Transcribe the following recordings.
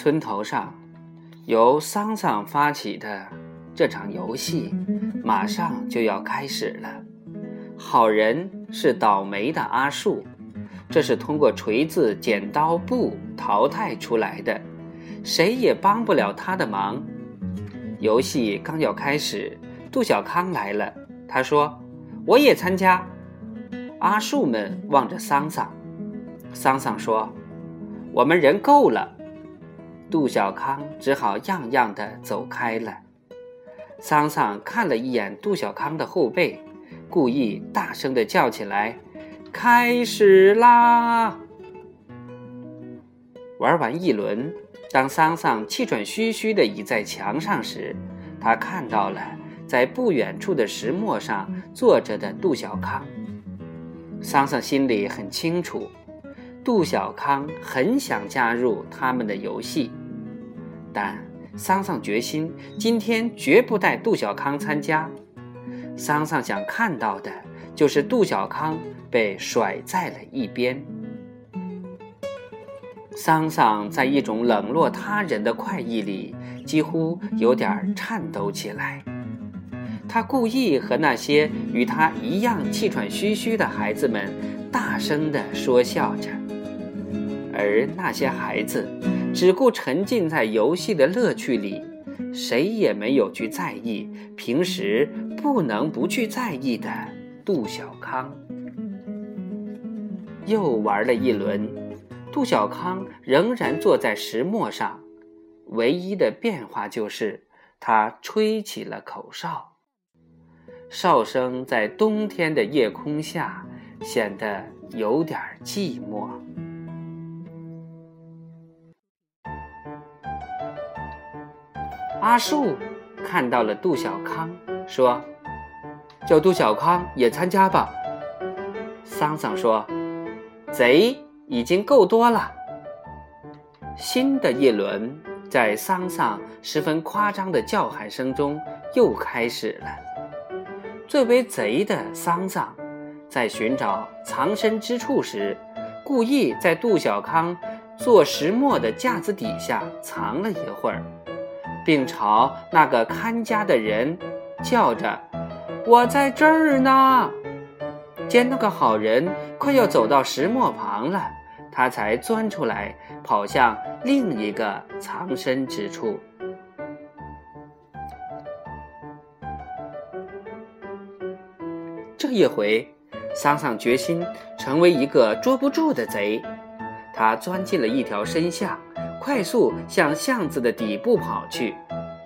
村头上，由桑桑发起的这场游戏，马上就要开始了。好人是倒霉的阿树，这是通过锤子、剪刀、布淘汰出来的，谁也帮不了他的忙。游戏刚要开始，杜小康来了，他说：“我也参加。”阿树们望着桑桑，桑桑说：“我们人够了。”杜小康只好样样的走开了。桑桑看了一眼杜小康的后背，故意大声的叫起来：“开始啦！”玩完一轮，当桑桑气喘吁吁的倚在墙上时，他看到了在不远处的石磨上坐着的杜小康。桑桑心里很清楚。杜小康很想加入他们的游戏，但桑桑决心今天绝不带杜小康参加。桑桑想看到的就是杜小康被甩在了一边。桑桑在一种冷落他人的快意里，几乎有点颤抖起来。他故意和那些与他一样气喘吁吁的孩子们大声地说笑着。而那些孩子只顾沉浸在游戏的乐趣里，谁也没有去在意平时不能不去在意的杜小康。又玩了一轮，杜小康仍然坐在石磨上，唯一的变化就是他吹起了口哨，哨声在冬天的夜空下显得有点寂寞。阿树看到了杜小康，说：“叫杜小康也参加吧。”桑桑说：“贼已经够多了。”新的一轮在桑桑十分夸张的叫喊声中又开始了。最为贼的桑桑，在寻找藏身之处时，故意在杜小康做石磨的架子底下藏了一会儿。并朝那个看家的人叫着：“我在这儿呢！”见那个好人快要走到石磨旁了，他才钻出来，跑向另一个藏身之处。这一回，桑桑决心成为一个捉不住的贼，他钻进了一条深巷。快速向巷子的底部跑去。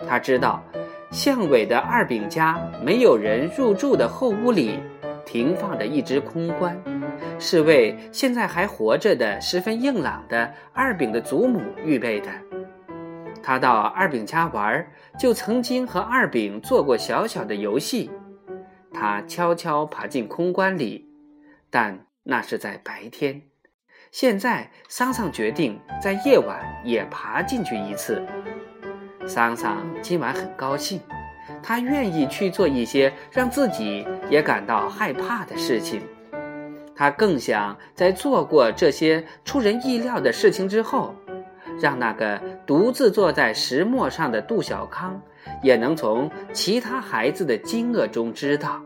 他知道，巷尾的二饼家没有人入住的后屋里，停放着一只空棺，是为现在还活着的、十分硬朗的二饼的祖母预备的。他到二饼家玩，就曾经和二饼做过小小的游戏。他悄悄爬进空棺里，但那是在白天。现在，桑桑决定在夜晚也爬进去一次。桑桑今晚很高兴，他愿意去做一些让自己也感到害怕的事情。他更想在做过这些出人意料的事情之后，让那个独自坐在石磨上的杜小康，也能从其他孩子的惊愕中知道。